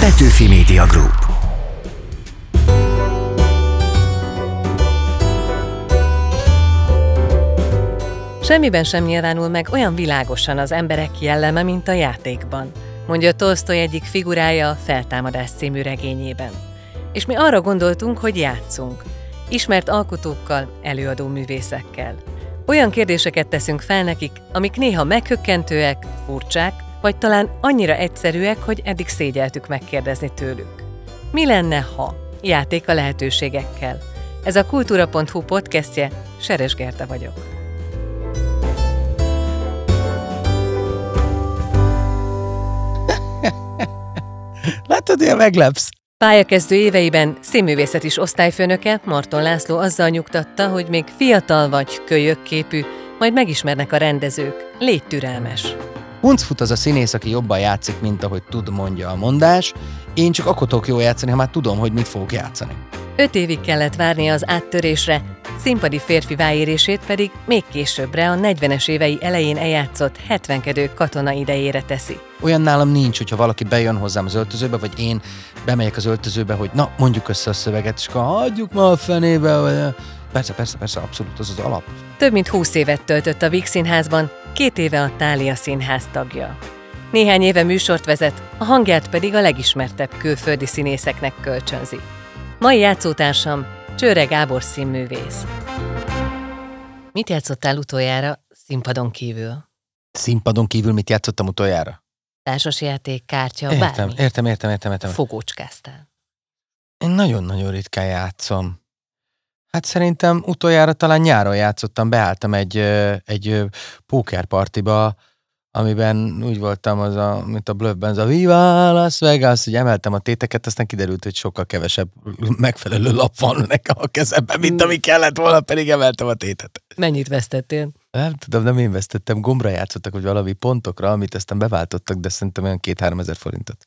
Petőfi Media Group. Semmiben sem nyilvánul meg olyan világosan az emberek jelleme, mint a játékban, mondja Tolstoy egyik figurája a Feltámadás című regényében. És mi arra gondoltunk, hogy játszunk, ismert alkotókkal, előadó művészekkel. Olyan kérdéseket teszünk fel nekik, amik néha meghökkentőek, furcsák, vagy talán annyira egyszerűek, hogy eddig szégyeltük megkérdezni tőlük. Mi lenne, ha? Játék a lehetőségekkel. Ez a kultúra.hu podcastje, Seres Gerta vagyok. Látod, ilyen meglepsz. Pályakezdő éveiben színművészet is osztályfőnöke Marton László azzal nyugtatta, hogy még fiatal vagy, kölyök képű, majd megismernek a rendezők. Légy türelmes. Huncfut az a színész, aki jobban játszik, mint ahogy tud, mondja a mondás. Én csak akkor tudok jól játszani, ha már tudom, hogy mit fogok játszani. Öt évig kellett várni az áttörésre, színpadi férfi váérését pedig még későbbre a 40-es évei elején eljátszott 70 katona idejére teszi. Olyan nálam nincs, hogyha valaki bejön hozzám az öltözőbe, vagy én bemegyek az öltözőbe, hogy na, mondjuk össze a szöveget, és akkor hagyjuk ma a fenébe, vagy... Persze, persze, persze, abszolút az az alap. Több mint 20 évet töltött a Víg Színházban, két éve a Tália Színház tagja. Néhány éve műsort vezet, a hangját pedig a legismertebb külföldi színészeknek kölcsönzi. Mai játszótársam Csőre Gábor színművész. Mit játszottál utoljára színpadon kívül? Színpadon kívül mit játszottam utoljára? Társasjáték, kártya, Értem, bármi? értem, értem, értem, értem. Fogócskáztál. Én nagyon-nagyon ritkán játszom. Hát szerintem utoljára talán nyáron játszottam, beálltam egy, egy pókerpartiba, amiben úgy voltam, az a, mint a Bluffben, az a Viva Las Vegas, hogy emeltem a téteket, aztán kiderült, hogy sokkal kevesebb megfelelő lap van nekem a kezemben, mint ami kellett volna, pedig emeltem a tétet. Mennyit vesztettél? Nem tudom, nem én vesztettem, gombra játszottak, vagy valami pontokra, amit aztán beváltottak, de szerintem olyan két-három ezer forintot.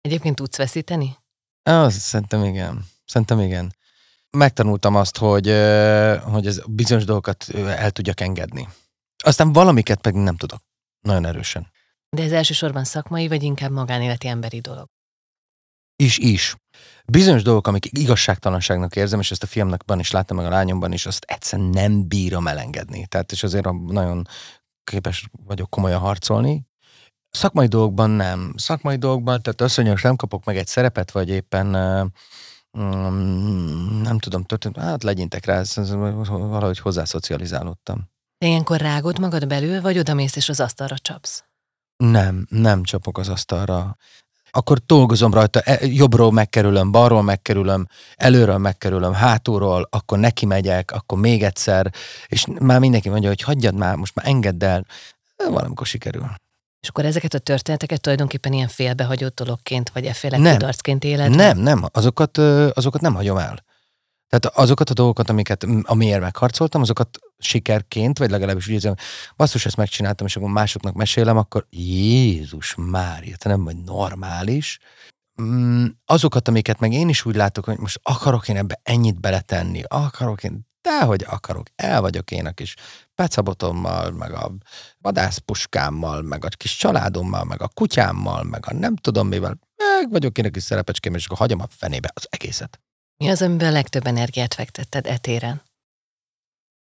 Egyébként tudsz veszíteni? Az, szerintem igen. Szerintem igen. Megtanultam azt, hogy, hogy ez bizonyos dolgokat el tudjak engedni. Aztán valamiket pedig nem tudok. Nagyon erősen. De ez elsősorban szakmai, vagy inkább magánéleti emberi dolog? Is, is. Bizonyos dolgok, amik igazságtalanságnak érzem, és ezt a fiamnakban is láttam, meg a lányomban is, azt egyszerűen nem bírom elengedni. Tehát, és azért nagyon képes vagyok komolyan harcolni. Szakmai dolgokban nem. Szakmai dolgokban, tehát most nem kapok meg egy szerepet, vagy éppen ö, nem tudom, történt, hát legyintek rá, valahogy hozzászocializálódtam. De ilyenkor rágod magad belül, vagy odamész és az asztalra csapsz? Nem, nem csapok az asztalra. Akkor dolgozom rajta, e- jobbról megkerülöm, balról megkerülöm, előről megkerülöm, hátulról, akkor neki megyek, akkor még egyszer, és már mindenki mondja, hogy hagyjad már, most már engedd el. Valamikor sikerül. És akkor ezeket a történeteket tulajdonképpen ilyen félbehagyott dologként, vagy efféle Nem. kudarcként éled? Nem, nem, azokat, azokat nem hagyom el. Tehát azokat a dolgokat, amiket, amiért megharcoltam, azokat sikerként, vagy legalábbis úgy érzem, basszus, ezt megcsináltam, és akkor másoknak mesélem, akkor Jézus Mária, te nem vagy normális. Mm, Azokat, amiket meg én is úgy látok, hogy most akarok én ebbe ennyit beletenni, akarok én, dehogy akarok, el vagyok én a kis pecabotommal, meg a vadászpuskámmal, meg a kis családommal, meg a kutyámmal, meg a nem tudom mivel, meg vagyok én a kis szerepecském, és akkor hagyom a fenébe az egészet. Mi az, amiben a legtöbb energiát fektetted etéren?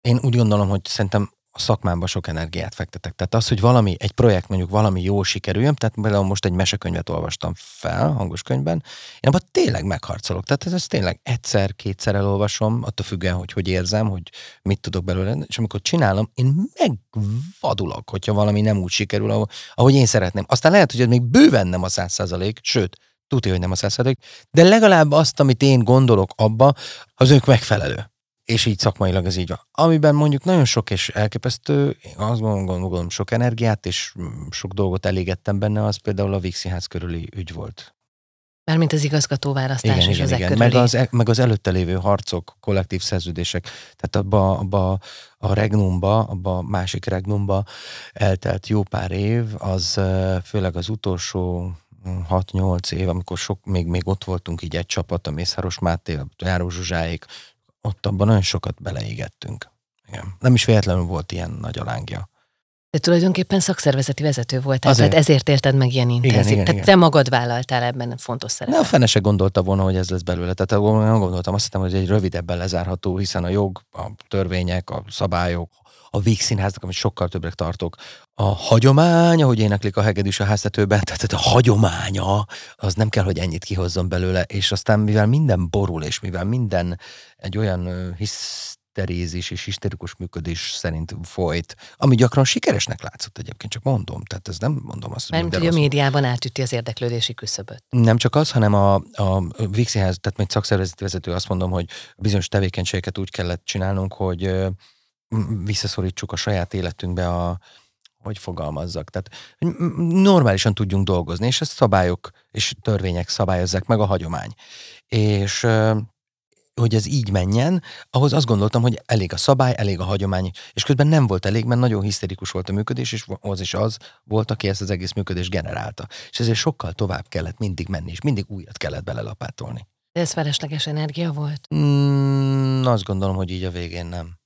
Én úgy gondolom, hogy szerintem a szakmámban sok energiát fektetek. Tehát az, hogy valami, egy projekt mondjuk valami jól sikerüljön, tehát például most egy mesekönyvet olvastam fel, hangos könyvben, én abban tényleg megharcolok. Tehát ez, ez tényleg egyszer, kétszer elolvasom, attól függően, hogy hogy érzem, hogy mit tudok belőle, és amikor csinálom, én megvadulok, hogyha valami nem úgy sikerül, ahogy, ahogy én szeretném. Aztán lehet, hogy ez még bőven nem a száz százalék, sőt, tudja, hogy nem a száz százalék, de legalább azt, amit én gondolok abba, az ők megfelelő. És így szakmailag ez így van. Amiben mondjuk nagyon sok és elképesztő, én azt gondolom, sok energiát és sok dolgot elégettem benne, az például a Színház körüli ügy volt. Mármint az igazgatóválasztás Igen, és igen, ezek igen. körüli. Meg az, e- meg az előtte lévő harcok, kollektív szerződések. Tehát abba, abba a regnumba, abba a másik regnumba eltelt jó pár év, az főleg az utolsó mm, 6-8 év, amikor sok, még, még ott voltunk így egy csapat, a Mészáros Máté, a Járó Zsuzsáék, ott abban nagyon sokat beleégettünk. Igen. Nem is véletlenül volt ilyen nagy a lángja. De tulajdonképpen szakszervezeti vezető voltál, Azért. tehát ezért élted meg ilyen intenzív. igen, tehát igen. te magad vállaltál ebben fontos Ne, szerepet. a fene se gondolta volna, hogy ez lesz belőle. Tehát nem gondoltam, azt hittem, hogy egy rövidebben lezárható, hiszen a jog, a törvények, a szabályok, a végszínháznak, amit sokkal többre tartok. A hagyomány, ahogy éneklik a hegedűs a háztetőben, tehát a hagyománya, az nem kell, hogy ennyit kihozzon belőle, és aztán mivel minden borul, és mivel minden egy olyan ö, hiszterézis és histerikus működés szerint folyt, ami gyakran sikeresnek látszott egyébként, csak mondom, tehát ez nem mondom azt, Mert minden hogy a rossz médiában átüti az érdeklődési küszöböt. nem csak az, hanem a, a Vixiehez, tehát mint szakszervezeti vezető azt mondom, hogy bizonyos tevékenységeket úgy kellett csinálnunk, hogy visszaszorítsuk a saját életünkbe a, hogy fogalmazzak, tehát hogy normálisan tudjunk dolgozni, és ezt szabályok és törvények szabályozzák meg a hagyomány. És hogy ez így menjen, ahhoz azt gondoltam, hogy elég a szabály, elég a hagyomány, és közben nem volt elég, mert nagyon hiszterikus volt a működés, és az is az volt, aki ezt az egész működést generálta. És ezért sokkal tovább kellett mindig menni, és mindig újat kellett belelapátolni. De ez felesleges energia volt? Mm, azt gondolom, hogy így a végén nem.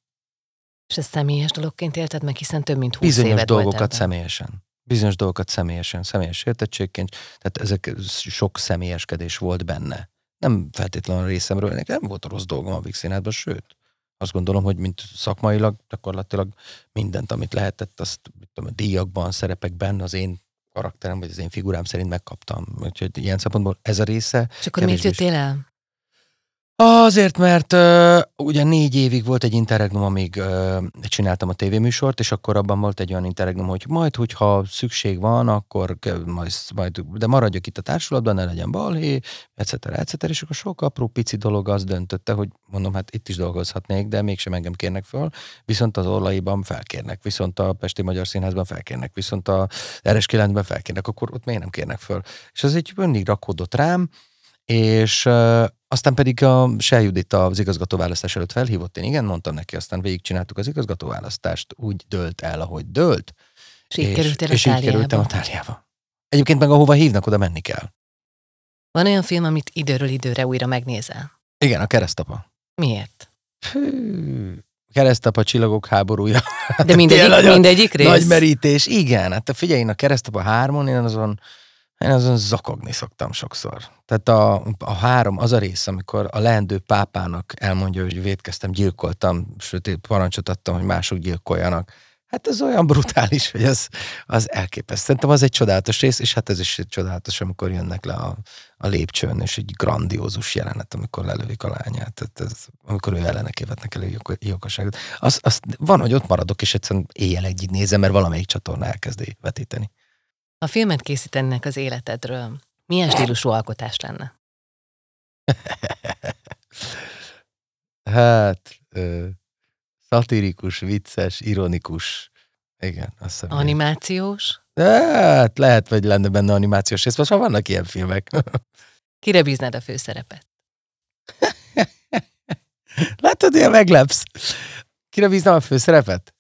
És ez személyes dologként élted meg, hiszen több mint 20 Bizonyos volt dolgokat személyesen. Bizonyos dolgokat személyesen, személyes értettségként, tehát ezek sok személyeskedés volt benne. Nem feltétlenül a részemről, nekem nem volt rossz dolgom a Vixinádban, sőt, azt gondolom, hogy mint szakmailag gyakorlatilag mindent, amit lehetett, azt mit tudom, a díjakban, szerepekben az én karakterem, vagy az én figurám szerint megkaptam. Úgyhogy ilyen szempontból ez a része. És akkor miért jöttél el? Azért, mert uh, ugye négy évig volt egy interregnum, amíg uh, csináltam a tévéműsort, és akkor abban volt egy olyan interregnum, hogy majd, hogyha szükség van, akkor majd, majd de maradjak itt a társulatban, ne legyen balhé, etc. etc. És akkor sok apró pici dolog azt döntötte, hogy mondom, hát itt is dolgozhatnék, de mégsem engem kérnek föl, viszont az Orlaiban felkérnek, viszont a Pesti Magyar Színházban felkérnek, viszont a RS9-ben felkérnek, akkor ott miért nem kérnek föl? És ez egy mindig rakódott rám, és uh, aztán pedig a Sel Judit az igazgatóválasztás előtt felhívott, én igen, mondtam neki, aztán végigcsináltuk az igazgatóválasztást, úgy dölt el, ahogy dölt. És így kerültél a és így kerültem a táliába. Egyébként meg ahova hívnak, oda menni kell. Van olyan film, amit időről időre újra megnézel? Igen, a keresztapa. Miért? Hű, keresztapa, csillagok háborúja. De mindegyik, Tényleg nagyon mindegyik rész? Nagy merítés, igen. Hát figyelj, én a keresztapa hármon, én azon, én azon zakogni szoktam sokszor. Tehát a, a három, az a rész, amikor a leendő pápának elmondja, hogy védkeztem, gyilkoltam, sőt, parancsot adtam, hogy mások gyilkoljanak. Hát ez olyan brutális, hogy az, az elképesztő. Szerintem az egy csodálatos rész, és hát ez is egy csodálatos, amikor jönnek le a, a lépcsőn, és egy grandiózus jelenet, amikor lelőik a lányát. Tehát ez, amikor ő ellene kévetnek elő gyilkosságot. Az, az, van, hogy ott maradok, és egyszerűen éjjel egyig nézem, mert valamelyik csatorna elkezdi vetíteni. Ha filmet készítenek az életedről, milyen stílusú alkotás lenne? Hát, ö, szatirikus, vicces, ironikus. Igen, azt hiszem. Animációs? Hát, lehet, hogy lenne benne animációs rész, most már vannak ilyen filmek. Kire bíznád a főszerepet? Látod, ilyen meglepsz. Kire bíznám a főszerepet?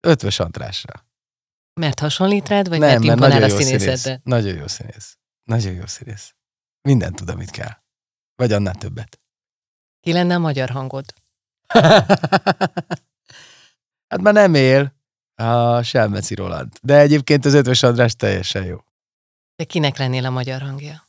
Ötvös Andrásra. Mert hasonlít rád, vagy Nem, mert mert nagyon a jó színész. színészeddel? Nagyon jó színész. Nagyon jó színész. Mindent tud, amit kell. Vagy annál többet. Ki lenne a magyar hangod? hát már nem él. A Selmeci Roland. De egyébként az Ötvös András teljesen jó. De kinek lennél a magyar hangja?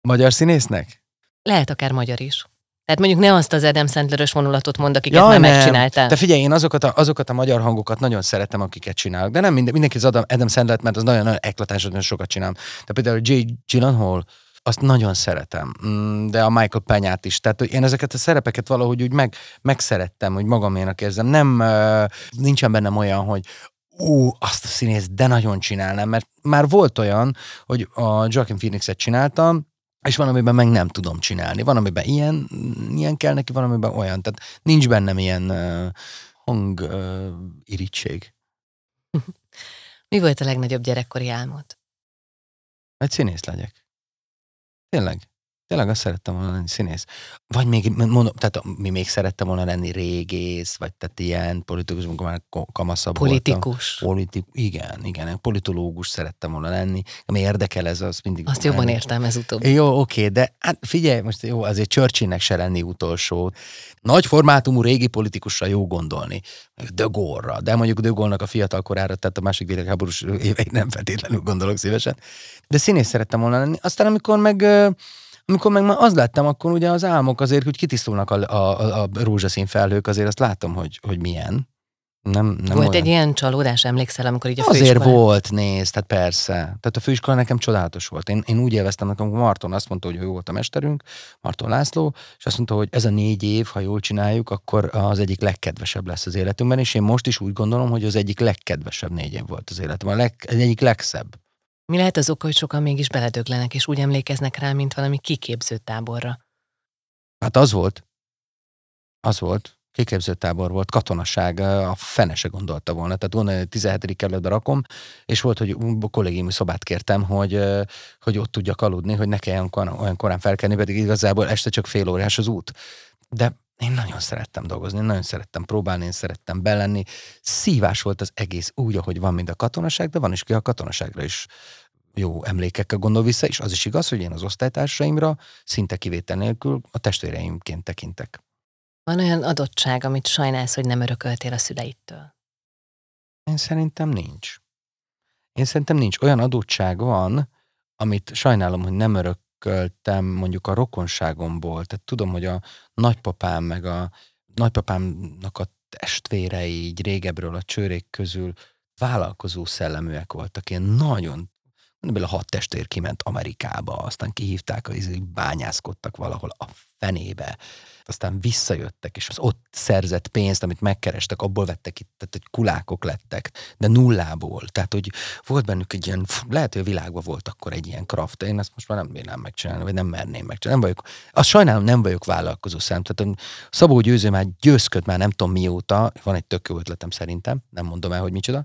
Magyar színésznek? Lehet akár magyar is. Tehát mondjuk ne azt az Adam Sandler-ös vonulatot mond, akiket Jaj, már nem. megcsináltál. De figyelj, én azokat a, azokat a magyar hangokat nagyon szeretem, akiket csinálok. De nem minden, mindenki az Adam, Adam mert az nagyon-nagyon eklatás, nagyon sokat csinálom. De például Jay Gyllenhaal, azt nagyon szeretem, Mm, de a Michael Penyát is. Tehát én ezeket a szerepeket valahogy úgy meg, megszerettem, hogy magaménak érzem. Nem, nincsen bennem olyan, hogy ú, azt a színész, de nagyon csinálnám, mert már volt olyan, hogy a Joaquin Phoenixet csináltam, és van, amiben meg nem tudom csinálni. Van, amiben ilyen, ilyen kell neki, van, amiben olyan. Tehát nincs bennem ilyen uh, hang uh, irítség. Mi volt a legnagyobb gyerekkori álmod? Egy színész legyek. Tényleg. Tényleg azt szerettem volna lenni színész. Vagy még, mondom, tehát mi még szerettem volna lenni régész, vagy tehát ilyen politikus, amikor már kamaszabb Politikus. Voltam. Politik, igen, igen, politológus szerettem volna lenni. Ami érdekel ez, az mindig... Azt jobban értem ez utóbbi. Jó, oké, de hát figyelj, most jó, azért Churchillnek se lenni utolsó. Nagy formátumú régi politikusra jó gondolni. De Gaulle-ra, de mondjuk De Gaulle-nak a fiatal korára, tehát a másik világháborús évei nem feltétlenül gondolok szívesen. De színész szerettem volna lenni. Aztán amikor meg amikor meg már az lettem, akkor ugye az álmok azért, hogy kitisztulnak a, a, a rózsaszín felhők, azért azt látom, hogy, hogy milyen. Nem, nem volt olyan. egy ilyen csalódás, emlékszel, amikor így a Azért főiskolán- volt, nézd, tehát persze. Tehát a főiskola nekem csodálatos volt. Én, én úgy élveztem, amikor Marton azt mondta, hogy ő volt a mesterünk, Marton László, és azt mondta, hogy ez a négy év, ha jól csináljuk, akkor az egyik legkedvesebb lesz az életünkben, és én most is úgy gondolom, hogy az egyik legkedvesebb négy év volt az életemben, a leg, az egyik legszebb. Mi lehet az oka, hogy sokan mégis beledöglenek, és úgy emlékeznek rá, mint valami kiképző táborra? Hát az volt. Az volt. Kiképzőtábor volt, katonaság, a fene se gondolta volna. Tehát gondolja, hogy 17. kerületbe rakom, és volt, hogy a kollégiumi szobát kértem, hogy, hogy ott tudjak aludni, hogy ne kelljen olyan korán felkelni, pedig igazából este csak fél órás az út. De én nagyon szerettem dolgozni, én nagyon szerettem próbálni, én szerettem belenni. Szívás volt az egész úgy, ahogy van, mint a katonaság, de van is ki a katonaságra is jó emlékekkel gondol vissza, és az is igaz, hogy én az osztálytársaimra szinte kivétel nélkül a testvéreimként tekintek. Van olyan adottság, amit sajnálsz, hogy nem örököltél a szüleidtől? Én szerintem nincs. Én szerintem nincs. Olyan adottság van, amit sajnálom, hogy nem örököltem mondjuk a rokonságomból. Tehát tudom, hogy a nagypapám meg a nagypapámnak a testvérei így régebről a csőrék közül vállalkozó szelleműek voltak. Ilyen nagyon Ebből a hat testvér kiment Amerikába, aztán kihívták, hogy bányászkodtak valahol a fenébe, aztán visszajöttek, és az ott szerzett pénzt, amit megkerestek, abból vettek itt, tehát hogy kulákok lettek, de nullából. Tehát, hogy volt bennük egy ilyen, lehet, hogy a világban volt akkor egy ilyen kraft, én ezt most már nem bírnám megcsinálni, vagy nem merném megcsinálni. Nem vagyok, azt sajnálom, nem vagyok vállalkozó szem. Tehát Szabó Győző már győzköd már nem tudom mióta, van egy tök jó ötletem szerintem, nem mondom el, hogy micsoda,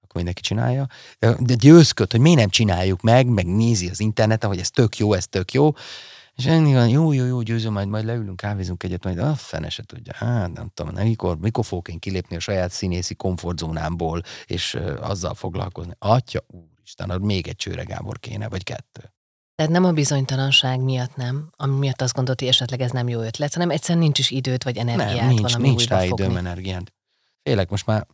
akkor mindenki csinálja. De győzköd, hogy miért nem csináljuk meg, meg nézi az interneten, hogy ez tök jó, ez tök jó. És ennyi van, jó, jó, jó, győzöm, majd, majd leülünk, kávézunk egyet, majd a fene se tudja. Hát nem tudom, mikor, mikor fogok én kilépni a saját színészi komfortzónámból, és uh, azzal foglalkozni. Atya, úristen, az még egy csőre Gábor kéne, vagy kettő. Tehát nem a bizonytalanság miatt nem, ami miatt azt gondolt, hogy esetleg ez nem jó ötlet, hanem egyszerűen nincs is időt vagy energiát nem, nincs, valami nincs rá fogni. időm, energiát. Félek, most már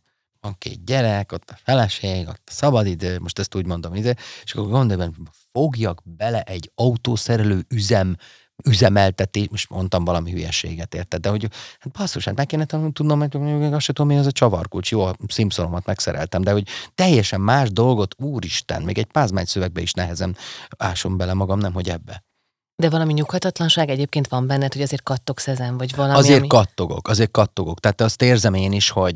van két gyerek, ott a feleség, ott a szabadidő, most ezt úgy mondom, ide, és akkor gondolj, fogjak bele egy autószerelő üzem üzemeltetés, most mondtam valami hülyeséget, érted? De hogy hát basszus, hát meg kéne tudnom, meg azt sem tudom, mi az a csavarkulcs. Jó, a Simpsonomat megszereltem, de hogy teljesen más dolgot, úristen, még egy pázmány szövegbe is nehezen ásom bele magam, nem hogy ebbe. De valami nyughatatlanság egyébként van benned, hogy azért kattogsz ezen, vagy valami, Azért ami... kattogok, azért kattogok. Tehát azt érzem én is, hogy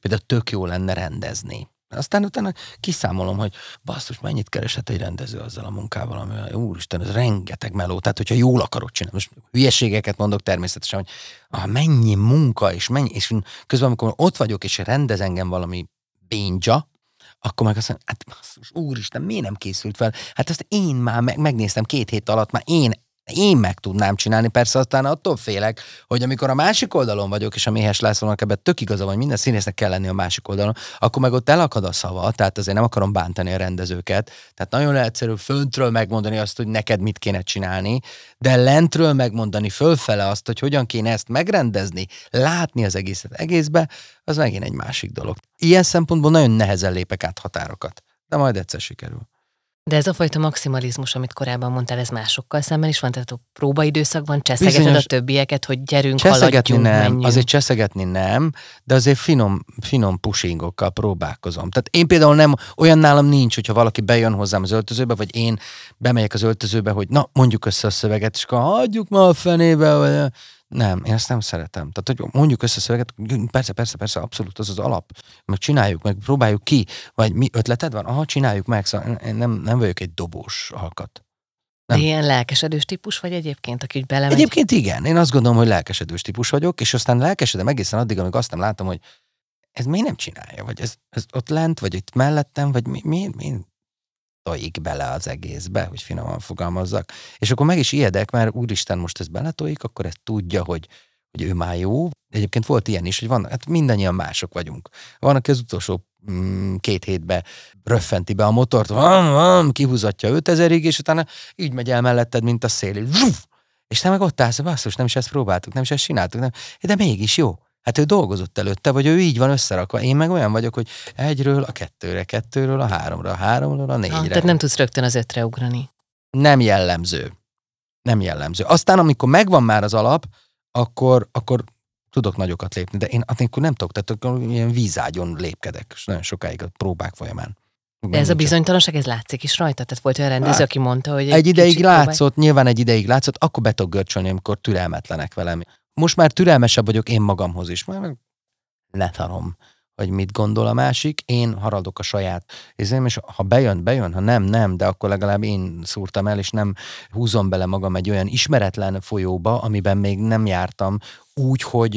például tök jó lenne rendezni. Aztán utána kiszámolom, hogy basszus, mennyit keresett egy rendező azzal a munkával, ami úristen, ez rengeteg meló. Tehát, hogyha jól akarod csinálni, most hülyeségeket mondok természetesen, hogy ah, mennyi munka, és mennyi, és közben, amikor ott vagyok, és rendez engem valami bénja, akkor meg azt mondom, hát basszus, úristen, miért nem készült fel? Hát ezt én már megnéztem két hét alatt, már én én meg tudnám csinálni, persze aztán attól félek, hogy amikor a másik oldalon vagyok, és a Méhes Lászlónak ebben tök igaza van, minden színésznek kell lenni a másik oldalon, akkor meg ott elakad a szava, tehát azért nem akarom bántani a rendezőket. Tehát nagyon egyszerű föntről megmondani azt, hogy neked mit kéne csinálni, de lentről megmondani fölfele azt, hogy hogyan kéne ezt megrendezni, látni az egészet egészbe, az megint egy másik dolog. Ilyen szempontból nagyon nehezen lépek át határokat, de majd egyszer sikerül. De ez a fajta maximalizmus, amit korábban mondtál, ez másokkal szemben is van? Tehát a próbaidőszakban cseszegeted Bizonyos- a többieket, hogy gyerünk, Cseszegetni haladjunk, nem, menjünk. azért cseszegetni nem, de azért finom, finom pushingokkal próbálkozom. Tehát én például nem, olyan nálam nincs, hogyha valaki bejön hozzám az öltözőbe, vagy én bemegyek az öltözőbe, hogy na, mondjuk össze a szöveget, és akkor hagyjuk ma a fenébe, vagy nem, én ezt nem szeretem. Tehát, hogy mondjuk össze szöveget, persze, persze, persze, abszolút az az alap. Meg csináljuk, meg próbáljuk ki. Vagy mi ötleted van? Aha, csináljuk meg. Szóval én nem, nem vagyok egy dobós alkat. De nem. ilyen lelkesedős típus vagy egyébként, aki úgy belemegy? Egyébként igen, én azt gondolom, hogy lelkesedős típus vagyok, és aztán lelkesedem egészen addig, amíg azt nem látom, hogy ez miért nem csinálja, vagy ez, ez ott lent, vagy itt mellettem, vagy mi, mi, mi tojik bele az egészbe, hogy finoman fogalmazzak. És akkor meg is ijedek, mert úristen most ez beletojik, akkor ezt tudja, hogy, hogy ő már jó. Egyébként volt ilyen is, hogy van, hát mindannyian mások vagyunk. Van, aki az utolsó mm, két hétbe röffenti be a motort, van, van, kihúzatja 5000-ig, és utána így megy el melletted, mint a szél. És te meg ott állsz, basszus, nem is ezt próbáltuk, nem is ezt csináltuk, nem. de mégis jó. Hát ő dolgozott előtte, vagy ő így van összerakva. Én meg olyan vagyok, hogy egyről a kettőre, kettőről a háromra, a háromról a négyre. Ah, tehát nem tudsz rögtön az ötre ugrani. nem jellemző. Nem jellemző. Aztán, amikor megvan már az alap, akkor, akkor tudok nagyokat lépni, de én akkor nem tudok, tehát akkor ilyen vízágyon lépkedek, és nagyon sokáig a próbák folyamán. De ez a bizonytalanság, ez látszik is rajta? Tehát volt olyan rendező, Hát, aki mondta, hogy Egy ideig kicsit próbálj- látszott, nyilván egy ideig látszott, akkor be tudok görcsölni, amikor türelmetlenek velem. Most már türelmesebb vagyok én magamhoz is. Már letarom, hogy mit gondol a másik. Én haradok a saját izém, és ha bejön, bejön, ha nem, nem, de akkor legalább én szúrtam el, és nem húzom bele magam egy olyan ismeretlen folyóba, amiben még nem jártam, úgy, hogy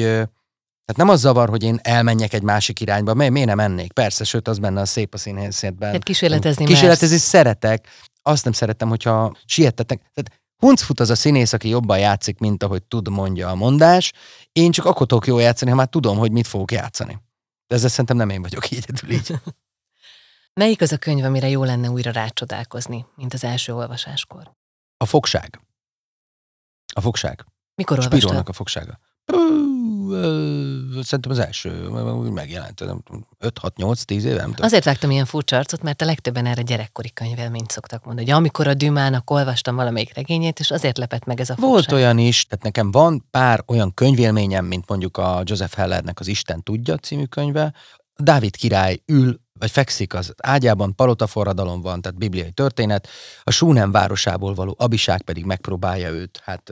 tehát nem az zavar, hogy én elmenjek egy másik irányba, mi- miért nem mennék? Persze, sőt, az benne a szép a színhelyzetben. Tehát kísérletezni Kísérletezni mersz. szeretek. Azt nem szeretem, hogyha sietetnek. Tehát huncfut az a színész, aki jobban játszik, mint ahogy tud, mondja a mondás. Én csak akkor tudok jól játszani, ha már tudom, hogy mit fogok játszani. De ezzel szerintem nem én vagyok egyedül így. Melyik az a könyv, amire jó lenne újra rácsodálkozni, mint az első olvasáskor? A fogság. A fogság. Mikor olvastad? Spirónak a fogsága. Szerintem az első, úgy megjelent, 5-6-8-10 éve, nem tudom. Azért vágtam ilyen furcsa arcot, mert a legtöbben erre gyerekkori könyvelményt szoktak mondani. Hogy amikor a Dümának olvastam valamelyik regényét, és azért lepett meg ez a Volt fogság. olyan is, tehát nekem van pár olyan könyvélményem, mint mondjuk a Joseph Hellernek az Isten tudja című könyve. Dávid király ül, vagy fekszik az ágyában, palotaforradalom van, tehát bibliai történet. A Súnem városából való abiság pedig megpróbálja őt, hát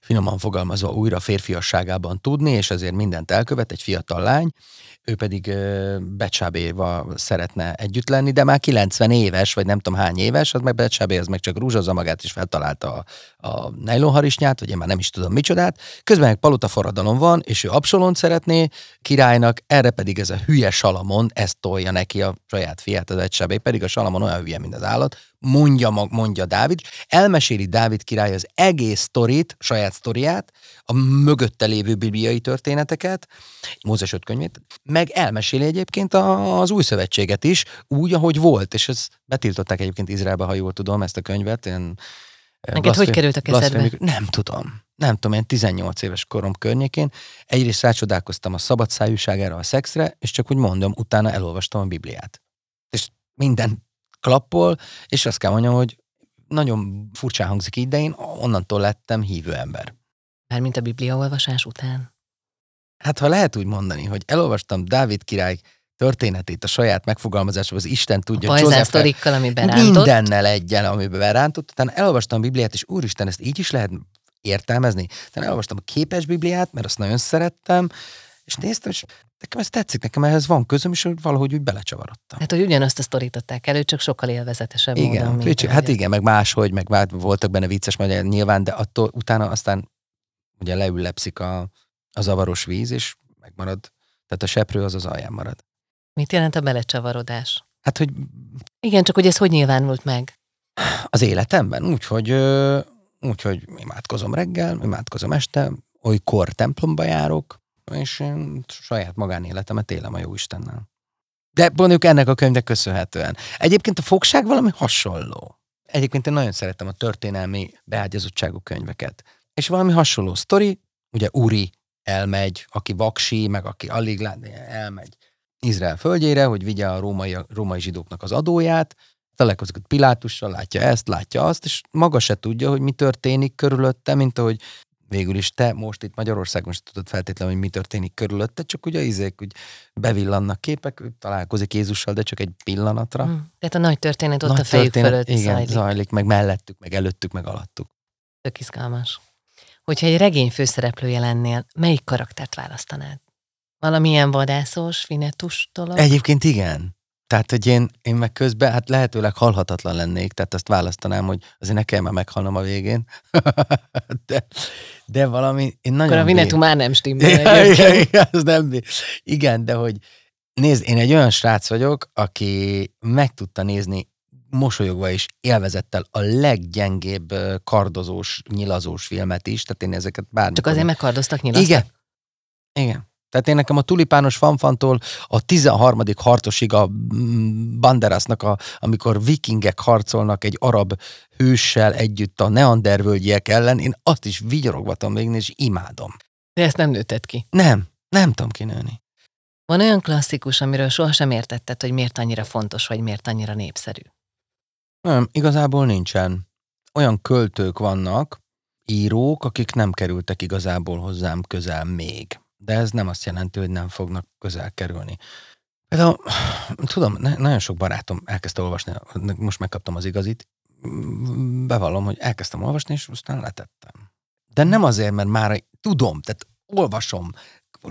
finoman fogalmazva újra férfiasságában tudni, és ezért mindent elkövet, egy fiatal lány. Ő pedig ö, Becsábéval szeretne együtt lenni, de már 90 éves, vagy nem tudom hány éves, az meg Becsábé, az meg csak rúzsazza magát, és feltalálta a, a nejlonharisnyát, vagy én már nem is tudom micsodát. Közben meg palota forradalom van, és ő Absalont szeretné királynak, erre pedig ez a hülye Salamon, ezt tolja neki a saját fiát, az Becsábé, pedig a Salamon olyan hülye, mint az állat, mondja, mag- mondja Dávid, elmeséli Dávid király az egész sztorit, saját sztoriát, a mögötte lévő bibliai történeteket, Mózes öt könyvét, meg elmeséli egyébként a- az új szövetséget is, úgy, ahogy volt, és ezt betiltották egyébként Izraelbe, ha jól tudom, ezt a könyvet. Ilyen, eh, Neked hogy került a kezedbe? Nem tudom. Nem tudom, én 18 éves korom környékén. Egyrészt rácsodálkoztam a szabadszájúságára, a szexre, és csak úgy mondom, utána elolvastam a Bibliát. És minden klappol, és azt kell mondjam, hogy nagyon furcsán hangzik így, de én onnantól lettem hívő ember. Mármint a Biblia olvasás után. Hát ha lehet úgy mondani, hogy elolvastam Dávid király történetét a saját megfogalmazásban, az Isten tudja, a Joseph pajzánsztorikkal, ami berántott. mindennel egyen, amiben berántott, utána elolvastam a Bibliát, és úristen, ezt így is lehet értelmezni. Utána elolvastam a képes Bibliát, mert azt nagyon szerettem, és néztem, és nekem ez tetszik, nekem ehhez van közöm, és valahogy úgy belecsavarodtam. Hát, hogy ugyanazt a sztorit adták elő, csak sokkal élvezetesebb Igen, módon. kicsi, hát igen, meg máshogy, meg vár- voltak benne vicces magyar nyilván, de attól utána aztán ugye leüllepszik a, a zavaros víz, és megmarad. Tehát a seprő az az alján marad. Mit jelent a belecsavarodás? Hát, hogy Igen, csak hogy ez hogy nyilvánult meg? az életemben, úgyhogy úgyhogy imádkozom reggel, imádkozom este, olykor templomba járok, és én saját magánéletemet élem a jó Istennel. De mondjuk ennek a könyvnek köszönhetően. Egyébként a fogság valami hasonló. Egyébként én nagyon szeretem a történelmi beágyazottságú könyveket. És valami hasonló sztori, ugye Uri elmegy, aki vaksi, meg aki alig lát, elmegy Izrael földjére, hogy vigye a római, római zsidóknak az adóját, találkozik Pilátussal, látja ezt, látja azt, és maga se tudja, hogy mi történik körülötte, mint ahogy végül is te most itt Magyarországon sem tudod feltétlenül, hogy mi történik körülötte, csak ugye izék, úgy bevillannak képek, ő találkozik Jézussal, de csak egy pillanatra. Hm. Tehát a nagy történet ott Nagy a fejük történet, fölött igen, zajlik. zajlik, meg mellettük, meg előttük, meg alattuk. Tök izgalmas. Hogyha egy regény főszereplője lennél, melyik karaktert választanád? Valamilyen vadászos, finetus dolog? Egyébként igen. Tehát, hogy én, én meg közben, hát lehetőleg halhatatlan lennék, tehát azt választanám, hogy azért ne kell már meghalnom a végén. de, de valami, én nagyon Akkor a Vinetu már nem stimmel egyébként. igen, igen, az nem bír. igen, de hogy nézd, én egy olyan srác vagyok, aki meg tudta nézni mosolyogva és élvezettel a leggyengébb kardozós, nyilazós filmet is, tehát én ezeket bármikor... Csak azért megkardoztak nyilasztak? Igen. Igen. Tehát én nekem a tulipános fanfantól a 13. harcosig a mm, Banderasnak, a, amikor vikingek harcolnak egy arab hőssel együtt a neandervölgyiek ellen, én azt is vigyorogvatom végig, és imádom. De ezt nem nőtted ki. Nem, nem tudom kinőni. Van olyan klasszikus, amiről sohasem értetted, hogy miért annyira fontos, vagy miért annyira népszerű. Nem, igazából nincsen. Olyan költők vannak, írók, akik nem kerültek igazából hozzám közel még. De ez nem azt jelenti, hogy nem fognak közel kerülni. Például, tudom, nagyon sok barátom elkezdte olvasni, most megkaptam az igazit, bevallom, hogy elkezdtem olvasni, és aztán letettem. De nem azért, mert már tudom, tehát olvasom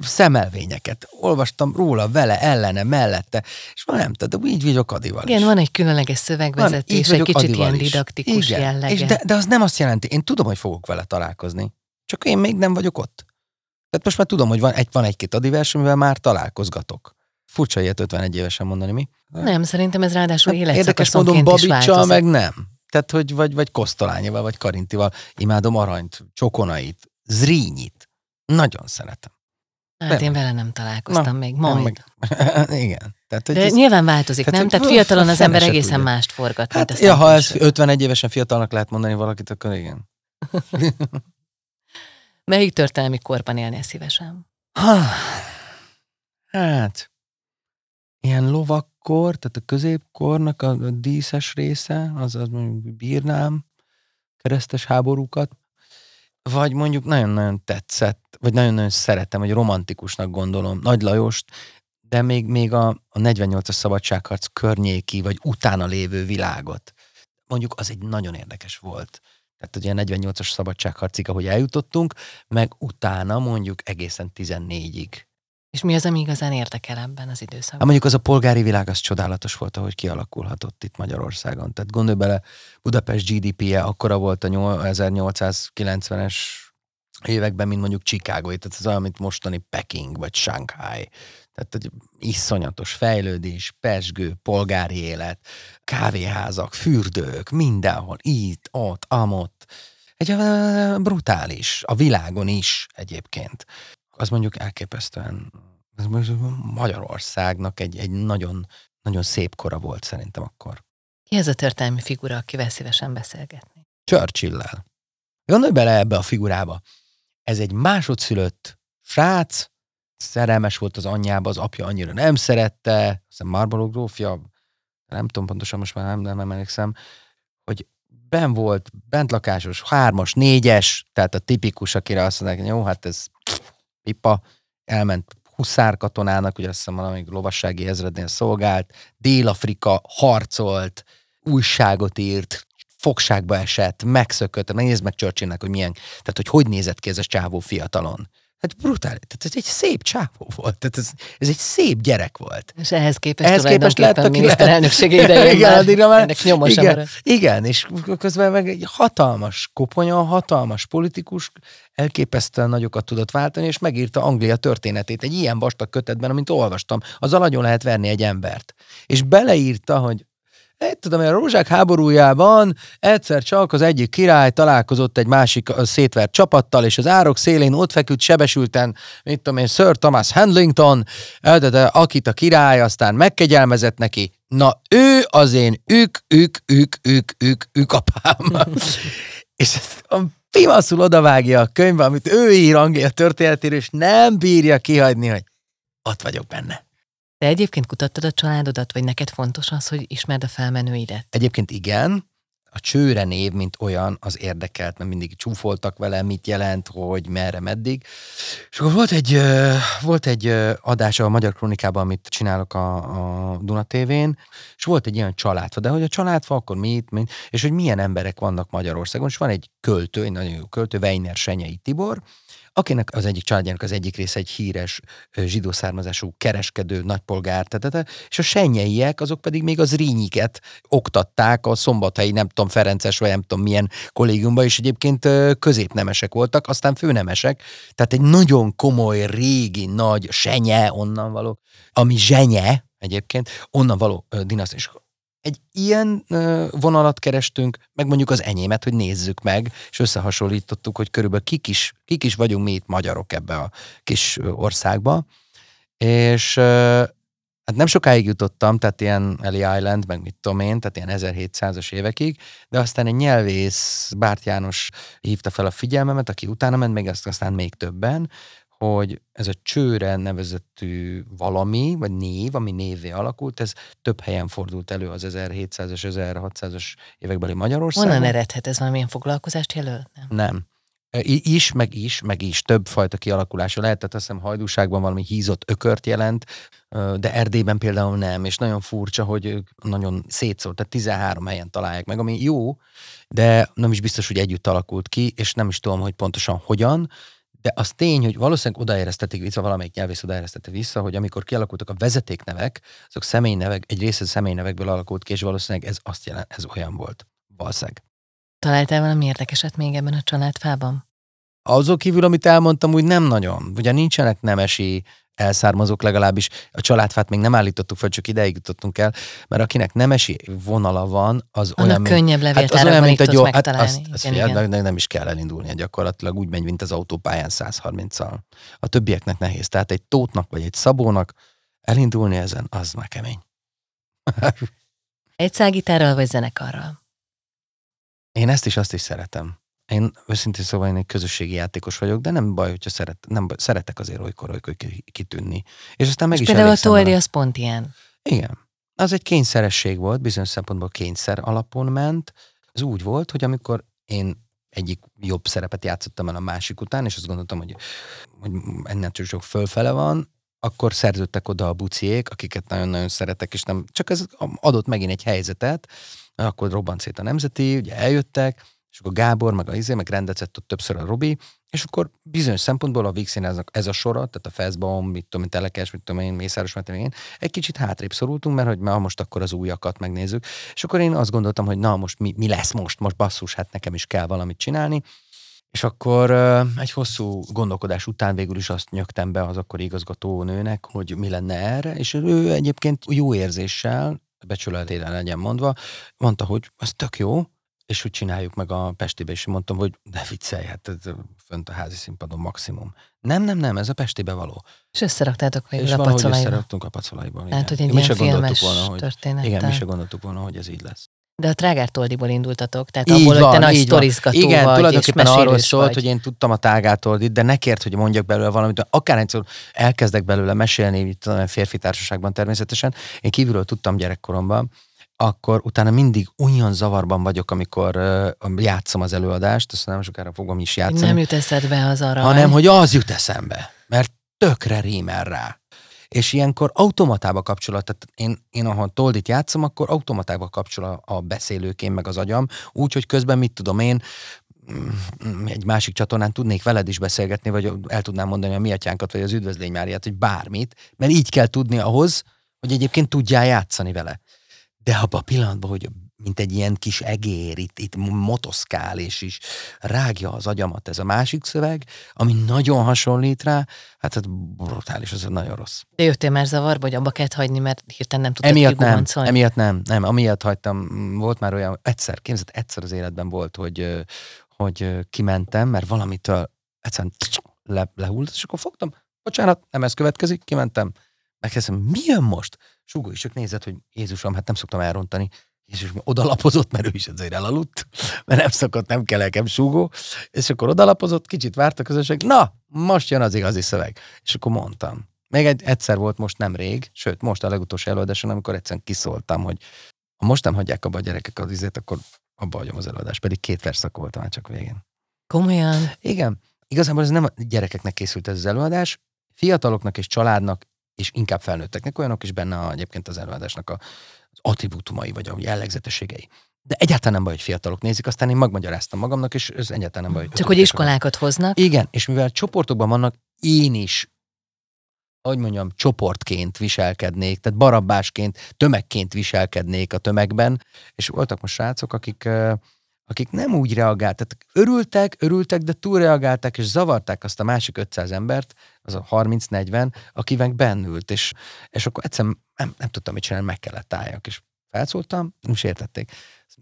szemelvényeket, olvastam róla, vele, ellene, mellette, és már nem, tehát így vagyok Adival Igen, is. van egy különleges Van, szövegvezetés, egy kicsit Adival ilyen didaktikus Igen, jellege. És de, de az nem azt jelenti, én tudom, hogy fogok vele találkozni. Csak én még nem vagyok ott. Tehát most már tudom, hogy van, egy, van egy-két adivers, amivel már találkozgatok. Furcsa ilyet 51 évesen mondani, mi? Nem, szerintem ez ráadásul Hát érdekes módon változik. meg nem. Tehát, hogy vagy, vagy Kosztolányival, vagy Karintival. Imádom Aranyt, Csokonait, Zrínit. Nagyon szeretem. Hát én Nem. vele nem találkoztam Na, még, majd. meg- Igen. Tehát, hogy De ez, nyilván változik, tehát, nem? Tehát fiatalon az ember egészen tudja. mást forgat, hát, aztán ja, ha ez később. 51 évesen fiatalnak lehet mondani valakit, akkor igen. Melyik történelmi korban élnél szívesen? Ha, hát, ilyen lovakkor, tehát a középkornak a, a díszes része, az, az mondjuk bírnám, keresztes háborúkat, vagy mondjuk nagyon-nagyon tetszett, vagy nagyon-nagyon szeretem, vagy romantikusnak gondolom Nagy Lajost, de még, még a, a 48-as szabadságharc környéki, vagy utána lévő világot. Mondjuk az egy nagyon érdekes volt. Tehát ugye a 48-as szabadságharcig, ahogy eljutottunk, meg utána mondjuk egészen 14-ig. És mi az, ami igazán érdekel ebben az időszakban? Hát mondjuk az a polgári világ, az csodálatos volt, ahogy kialakulhatott itt Magyarországon. Tehát gondolj bele, Budapest GDP-je akkora volt a nyol- 1890-es években, mint mondjuk Chicago, tehát ez olyan, mint mostani Peking vagy Shanghai. Tehát egy iszonyatos fejlődés, pesgő, polgári élet, kávéházak, fürdők, mindenhol, itt, ott, amott. Egy ö, brutális, a világon is egyébként. Az mondjuk elképesztően ez mondjuk Magyarországnak egy, egy nagyon, nagyon szép kora volt szerintem akkor. Ki ez a történelmi figura, akivel szívesen beszélgetni? Churchill-lel. Gondolj bele ebbe a figurába. Ez egy másodszülött srác, szerelmes volt az anyjába, az apja annyira nem szerette, aztán Marlborough grófja, nem tudom pontosan, most már nem, nem emlékszem, hogy ben volt, bentlakásos, hármas, négyes, tehát a tipikus, akire azt mondják, jó, hát ez pipa, elment huszár katonának, ugye azt hiszem valamelyik lovassági ezrednél szolgált, Dél-Afrika harcolt, újságot írt, fogságba esett, megszökött, megnézd meg Churchillnek, hogy milyen, tehát hogy hogy nézett ki ez a csávó fiatalon. Hát brutális, tehát ez egy szép csávó volt, tehát ez, ez egy szép gyerek volt. És ehhez képest Ehhez képest lett, tulajdonképpen aki miniszterelnökség lett. idején Igen, már, addigra már- ennek nyoma sem igen, maradt. igen, és közben meg egy hatalmas koponya, hatalmas politikus, elképesztően nagyokat tudott váltani, és megírta Anglia történetét egy ilyen vastag kötetben, amit olvastam. Azzal nagyon lehet verni egy embert. És beleírta, hogy egy, tudom, a rózsák háborújában egyszer csak az egyik király találkozott egy másik szétvert csapattal, és az árok szélén ott feküdt sebesülten, mit tudom én, Sir Thomas Handlington, akit a király aztán megkegyelmezett neki. Na, ő az én ük, ük, ük, ük, ük, ük apám. és a pimaszul odavágja a könyvbe, amit ő ír Anglia történetéről, és nem bírja kihagyni, hogy ott vagyok benne. De egyébként kutattad a családodat, vagy neked fontos az, hogy ismerd a felmenőidet? Egyébként igen, a csőre név, mint olyan, az érdekelt, mert mindig csúfoltak vele, mit jelent, hogy merre, meddig. És akkor volt egy, volt egy adás a Magyar Krónikában, amit csinálok a, a Duna TV-n, és volt egy ilyen családfa, de hogy a családfa, akkor mit, mit, és hogy milyen emberek vannak Magyarországon, és van egy költő, egy nagyon jó költő, Weiner Senyei Tibor, akinek az egyik családjának az egyik része egy híres zsidó származású kereskedő, nagypolgár, tehát, és a senyeiek, azok pedig még az rínyiket oktatták a szombathelyi, nem tudom, Ferences, vagy nem tudom milyen kollégiumban, és egyébként középnemesek voltak, aztán főnemesek, tehát egy nagyon komoly, régi, nagy senye onnan való, ami zsenye egyébként, onnan való ö, dinaszt, és egy ilyen vonalat kerestünk, meg mondjuk az enyémet, hogy nézzük meg, és összehasonlítottuk, hogy körülbelül kik is, kik is vagyunk mi itt magyarok ebbe a kis országba. És hát nem sokáig jutottam, tehát ilyen Eli Island, meg mit tudom én, tehát ilyen 1700-as évekig, de aztán egy nyelvész, Bárt János hívta fel a figyelmemet, aki utána ment, meg azt aztán még többen, hogy ez a csőre nevezetű valami, vagy név, ami névé alakult, ez több helyen fordult elő az 1700-as, 1600-as évekbeli Magyarországon. Honnan eredhet ez valamilyen foglalkozást jelöl? Nem. Nem. I- is, meg is, meg is. Több fajta kialakulása lehet, tehát azt hiszem hajdúságban valami hízott ökört jelent, de Erdélyben például nem, és nagyon furcsa, hogy nagyon szétszólt, tehát 13 helyen találják meg, ami jó, de nem is biztos, hogy együtt alakult ki, és nem is tudom, hogy pontosan hogyan, de az tény, hogy valószínűleg odaéreztetik vissza, valamelyik nyelvész odaéreztette vissza, hogy amikor kialakultak a vezetéknevek, azok személynevek, egy része személynevekből alakult ki, és valószínűleg ez azt jelent, ez olyan volt. Valószínűleg. Találtál valami érdekeset még ebben a családfában? Azok kívül, amit elmondtam, úgy nem nagyon. Ugye nincsenek nemesi elszármazók legalábbis. A családfát még nem állítottuk fel, csak ideig jutottunk el, mert akinek nemesi vonala van, az Annak olyan, könnyebb hát az olyan, mint gyó, tudsz hát azt, azt Igen, figyeld, igen. nem, nem is kell elindulnia gyakorlatilag, úgy megy, mint az autópályán 130-al. A többieknek nehéz. Tehát egy tótnak vagy egy szabónak elindulni ezen, az már kemény. Egy szágitárral vagy zenekarral? Én ezt is, azt is szeretem. Én őszintén szóval én egy közösségi játékos vagyok, de nem baj, hogyha szeret, nem baj, szeretek azért olykor, olykor ki- kitűnni. És aztán meg És is például a toldi az pont ilyen. Igen. Az egy kényszeresség volt, bizonyos szempontból kényszer alapon ment. Az úgy volt, hogy amikor én egyik jobb szerepet játszottam el a másik után, és azt gondoltam, hogy, hogy ennél csak sok fölfele van, akkor szerződtek oda a buciék, akiket nagyon-nagyon szeretek, és nem, csak ez adott megint egy helyzetet, akkor robbant szét a nemzeti, ugye eljöttek, és akkor Gábor, meg a izé, meg rendezett ott többször a Robi, és akkor bizonyos szempontból a Vixen ez a, sora, tehát a Feszbaum, mit tudom én, Telekes, mit tudom én, Mészáros, mit tudom én, egy kicsit hátrébb szorultunk, mert hogy már most akkor az újakat megnézzük. És akkor én azt gondoltam, hogy na most mi, mi lesz most, most basszus, hát nekem is kell valamit csinálni. És akkor egy hosszú gondolkodás után végül is azt nyögtem be az akkori igazgató nőnek, hogy mi lenne erre, és ő egyébként jó érzéssel, becsületére legyen mondva, mondta, hogy ez tök jó, és úgy csináljuk meg a Pestibe, és mondtam, hogy ne viccelj, hát ez fönt a házi színpadon maximum. Nem, nem, nem, ez a Pestibe való. És összeraktátok végül és a pacolaiba. összeraktunk a pacolaiban. Tehát, hogy egy Mi ilyen filmes volna, hogy, történettel. igen, mi se gondoltuk volna, hogy ez így lesz. De a Trágár Toldiból indultatok, tehát Így abból, hogy te van, nagy van. sztorizgató Igen, vagy, és tulajdonképpen arról mesélős szólt, vagy. hogy én tudtam a tágától itt, de ne kért, hogy mondjak belőle valamit. Akár egyszer elkezdek belőle mesélni, itt a férfi társaságban természetesen. Én kívülről tudtam gyerekkoromban, akkor utána mindig olyan zavarban vagyok, amikor uh, játszom az előadást, azt nem sokára fogom is játszani. Nem jut eszedbe az arra. hanem hogy az jut eszembe, mert tökre rímel rá. És ilyenkor automatába kapcsolat, tehát én, én ahol toldit játszom, akkor automatába kapcsol a, beszélőkém meg az agyam, úgy, hogy közben mit tudom én, mm, egy másik csatornán tudnék veled is beszélgetni, vagy el tudnám mondani a mi atyánkat, vagy az üdvözlény Máriát, vagy bármit, mert így kell tudni ahhoz, hogy egyébként tudjál játszani vele. De abban a pillanatban, hogy mint egy ilyen kis egér, itt, itt motoszkál, és is rágja az agyamat ez a másik szöveg, ami nagyon hasonlít rá, hát ez brutális, ez nagyon rossz. De jöttél már zavarba, hogy abba kellett hagyni, mert hirtelen nem tudtad Emiatt nem, emiatt nem, nem, amiatt hagytam, volt már olyan, egyszer, képzeld, egyszer az életben volt, hogy, hogy kimentem, mert valamitől egyszerűen le, lehullt, és akkor fogtam, bocsánat, nem ez következik, kimentem, megkezdtem, mi jön most? Súgó is csak nézett, hogy Jézusom, hát nem szoktam elrontani. Jézus odalapozott, mert ő is azért elaludt, mert nem szokott, nem kell nekem súgó, és akkor odalapozott, kicsit várt a közönség, na, most jön az igazi szöveg. És akkor mondtam. Még egy, egyszer volt most nem rég, sőt, most a legutolsó előadáson, amikor egyszerűen kiszóltam, hogy ha most nem hagyják abba a gyerekek az izét, akkor abba hagyom az előadást, pedig két verszak volt már csak végén. Komolyan? Igen, igazából ez nem a gyerekeknek készült ez az előadás, fiataloknak és családnak, és inkább felnőtteknek, olyanok is benne a, egyébként az előadásnak a, az attribútumai, vagy a jellegzetességei. De egyáltalán nem baj, hogy fiatalok nézik, aztán én megmagyaráztam magamnak, és ez egyáltalán nem baj. Csak hogy iskolákat hoznak. Igen, és mivel csoportokban vannak, én is, hogy mondjam, csoportként viselkednék, tehát barabbásként, tömegként viselkednék a tömegben, és voltak most srácok, akik, akik nem úgy reagáltak, örültek, örültek, de túlreagálták, és zavarták azt a másik 500 embert, az a 30-40, akivel bennült, és, és akkor egyszerűen nem, nem tudtam mit csinálni, meg kellett álljak, és felszóltam, nem is értették.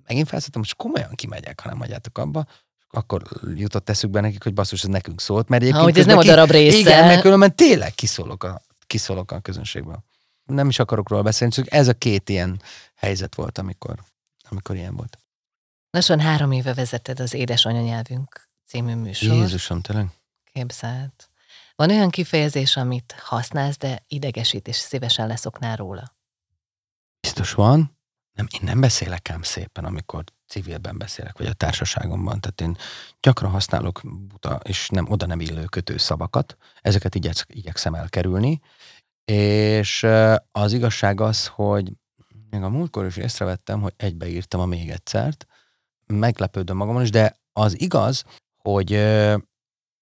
Megint felszóltam, most komolyan kimegyek, ha nem hagyjátok abba. Akkor jutott eszükbe nekik, hogy basszus, ez nekünk szólt. Mert ha, hogy ez nem a darab része. Igen, mert különben tényleg kiszólok a, kiszólok a közönségből. Nem is akarok róla beszélni, csak ez a két ilyen helyzet volt, amikor, amikor ilyen volt. Lassan három éve vezeted az Édes Anyanyelvünk című műsor. Jézusom, tényleg? Képzelt. Van olyan kifejezés, amit használsz, de idegesít, és szívesen leszoknál róla? Biztos van. Nem, én nem beszélek ám szépen, amikor civilben beszélek, vagy a társaságomban. Tehát én gyakran használok buta és nem oda nem illő kötő szavakat. Ezeket igyek, igyekszem elkerülni. És az igazság az, hogy még a múltkor is észrevettem, hogy egybeírtam a még egyszert. Meglepődöm magamon is, de az igaz, hogy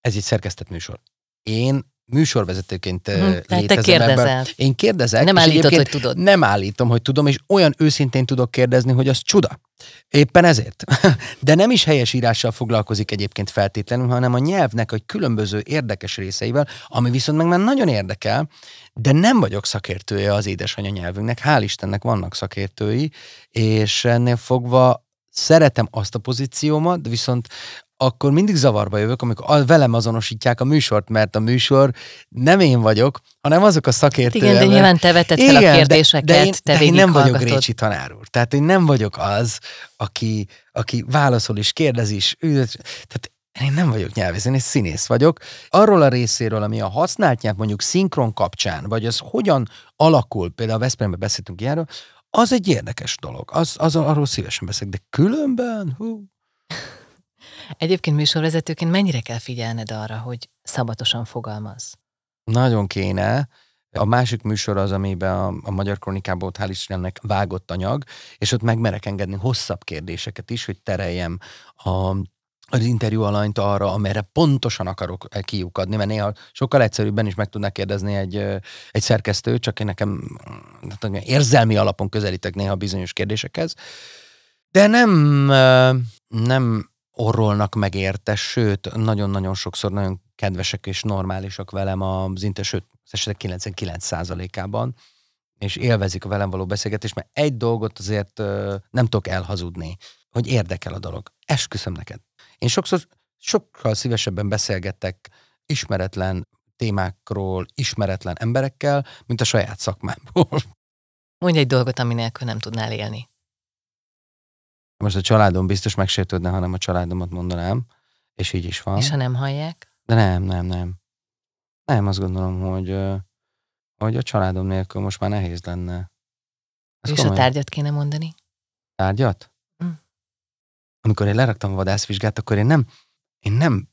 ez egy szerkesztett műsor. Én műsorvezetőként hm, létezem te kérdezel. Ebben. Én kérdezek. Nem állítod, hogy tudod. Nem állítom, hogy tudom, és olyan őszintén tudok kérdezni, hogy az csuda. Éppen ezért. De nem is helyes írással foglalkozik egyébként feltétlenül, hanem a nyelvnek a különböző érdekes részeivel, ami viszont meg már nagyon érdekel, de nem vagyok szakértője az édesanyja nyelvünknek. Hál' Istennek vannak szakértői, és ennél fogva szeretem azt a pozíciómat, viszont akkor mindig zavarba jövök, amikor velem azonosítják a műsort, mert a műsor nem én vagyok, hanem azok a szakértők. Igen, de nyilván te veted fel Igen, a kérdéseket, de, de, én, te de én nem vagyok Récsi tanár úr. Tehát én nem vagyok az, aki, aki válaszol is, kérdez is. Tehát én nem vagyok nyelvész, én egy színész vagyok. Arról a részéről, ami a használt nyelv mondjuk szinkron kapcsán, vagy az hogyan alakul, például a Veszprémben beszéltünk ilyenről, az egy érdekes dolog. Az, az arról szívesen beszélek, de különben, hú, Egyébként műsorvezetőként mennyire kell figyelned arra, hogy szabatosan fogalmaz? Nagyon kéne. A másik műsor az, amiben a, a Magyar Kronikából hál' Istennek vágott anyag, és ott megmerek engedni hosszabb kérdéseket is, hogy tereljem a az interjú alanyt arra, amire pontosan akarok kiukadni, mert néha sokkal egyszerűbben is meg tudná kérdezni egy, egy szerkesztő, csak én nekem érzelmi alapon közelítek néha bizonyos kérdésekhez. De nem, nem orrolnak meg sőt, nagyon-nagyon sokszor nagyon kedvesek és normálisak velem az inter, sőt, az esetek 99%-ában, és élvezik a velem való beszélgetést, mert egy dolgot azért nem tudok elhazudni, hogy érdekel a dolog. Esküszöm neked. Én sokszor sokkal szívesebben beszélgetek ismeretlen témákról, ismeretlen emberekkel, mint a saját szakmámból. Mondj egy dolgot, ami nélkül nem tudnál élni. Most a családom biztos megsértődne, hanem a családomat mondanám, és így is van. És ha nem hallják? De nem, nem, nem. Nem, azt gondolom, hogy, hogy a családom nélkül most már nehéz lenne. Ez és komolyan. a tárgyat kéne mondani? Tárgyat? Amikor én leraktam a vadászvizsgát, akkor én nem, én nem,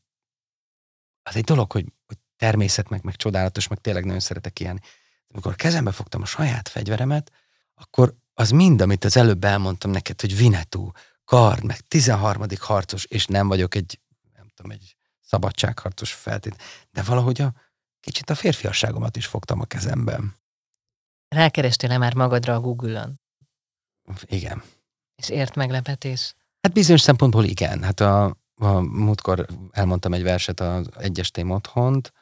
az egy dolog, hogy, hogy természet, meg, meg csodálatos, meg tényleg nagyon szeretek ilyen. Amikor kezembe fogtam a saját fegyveremet, akkor az mind, amit az előbb elmondtam neked, hogy Vinetú, kard, meg 13. harcos, és nem vagyok egy, nem tudom, egy szabadságharcos feltét, de valahogy a kicsit a férfiasságomat is fogtam a kezemben. Rákerestél-e már magadra a Google-on? Igen. És ért meglepetés? Hát bizonyos szempontból igen. Hát a, a múltkor elmondtam egy verset az egyestém otthont,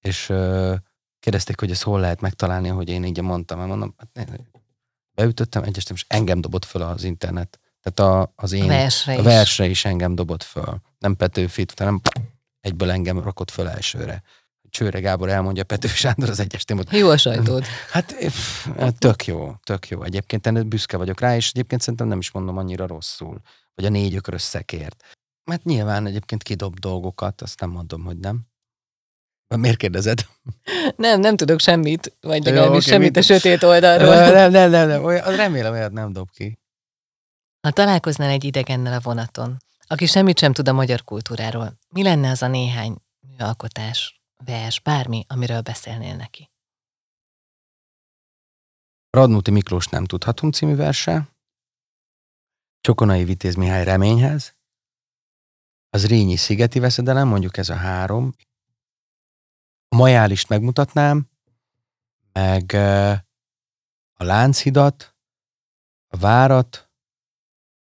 és ö, kérdezték, hogy ezt hol lehet megtalálni, hogy én így mondtam. Mondom, hát beütöttem egyestem, és engem dobott föl az internet. Tehát a, az én, a versre, a versre is. is engem dobott föl. Nem Petőfit, hanem egyből engem rakott föl elsőre. Csőre Gábor elmondja Pető Sándor az egyes témot. Jó a sajtód. Hát, hát tök jó, tök jó. Egyébként én büszke vagyok rá, és egyébként szerintem nem is mondom annyira rosszul. Vagy a négy ökrös szekért. Mert nyilván egyébként kidob dolgokat, azt nem mondom, hogy nem. Miért kérdezed? Nem, nem tudok semmit, vagy legalábbis okay, semmit mit? a sötét oldalról. Nem, nem, nem, nem. Olyan, remélem, hogy nem dob ki. Ha találkoznál egy idegennel a vonaton, aki semmit sem tud a magyar kultúráról, mi lenne az a néhány műalkotás, vers, bármi, amiről beszélnél neki? Radnóti Miklós nem tudhatunk című verse, Csokonai Vitéz Mihály reményhez, az Rényi Szigeti veszedelem, mondjuk ez a három, a majálist megmutatnám, meg a Lánchidat, a Várat,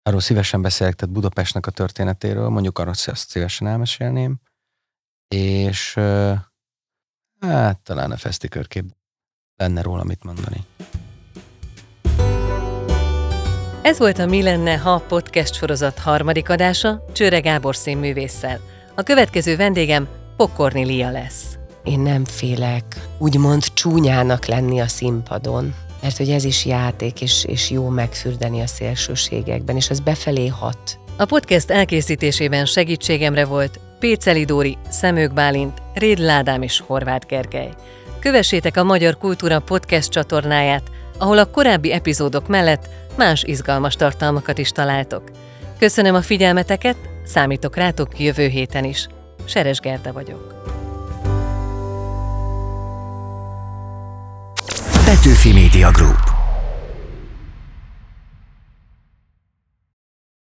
arról szívesen beszélek, tehát Budapestnek a történetéről, mondjuk arról azt szívesen elmesélném, és hát talán a fesztikörkép lenne róla mit mondani. Ez volt a Mi lenne, ha podcast sorozat harmadik adása Csőre Gábor színművésszel. A következő vendégem Pokorni Lia lesz. Én nem félek úgymond csúnyának lenni a színpadon, mert hogy ez is játék, és, és jó megfürdeni a szélsőségekben, és az befelé hat. A podcast elkészítésében segítségemre volt Péceli Dóri, Szemők Bálint, Réd Ládám és Horváth Gergely. Kövessétek a Magyar Kultúra podcast csatornáját, ahol a korábbi epizódok mellett más izgalmas tartalmakat is találtok. Köszönöm a figyelmeteket, számítok rátok jövő héten is. Seres Gerda vagyok. Petőfi Media Group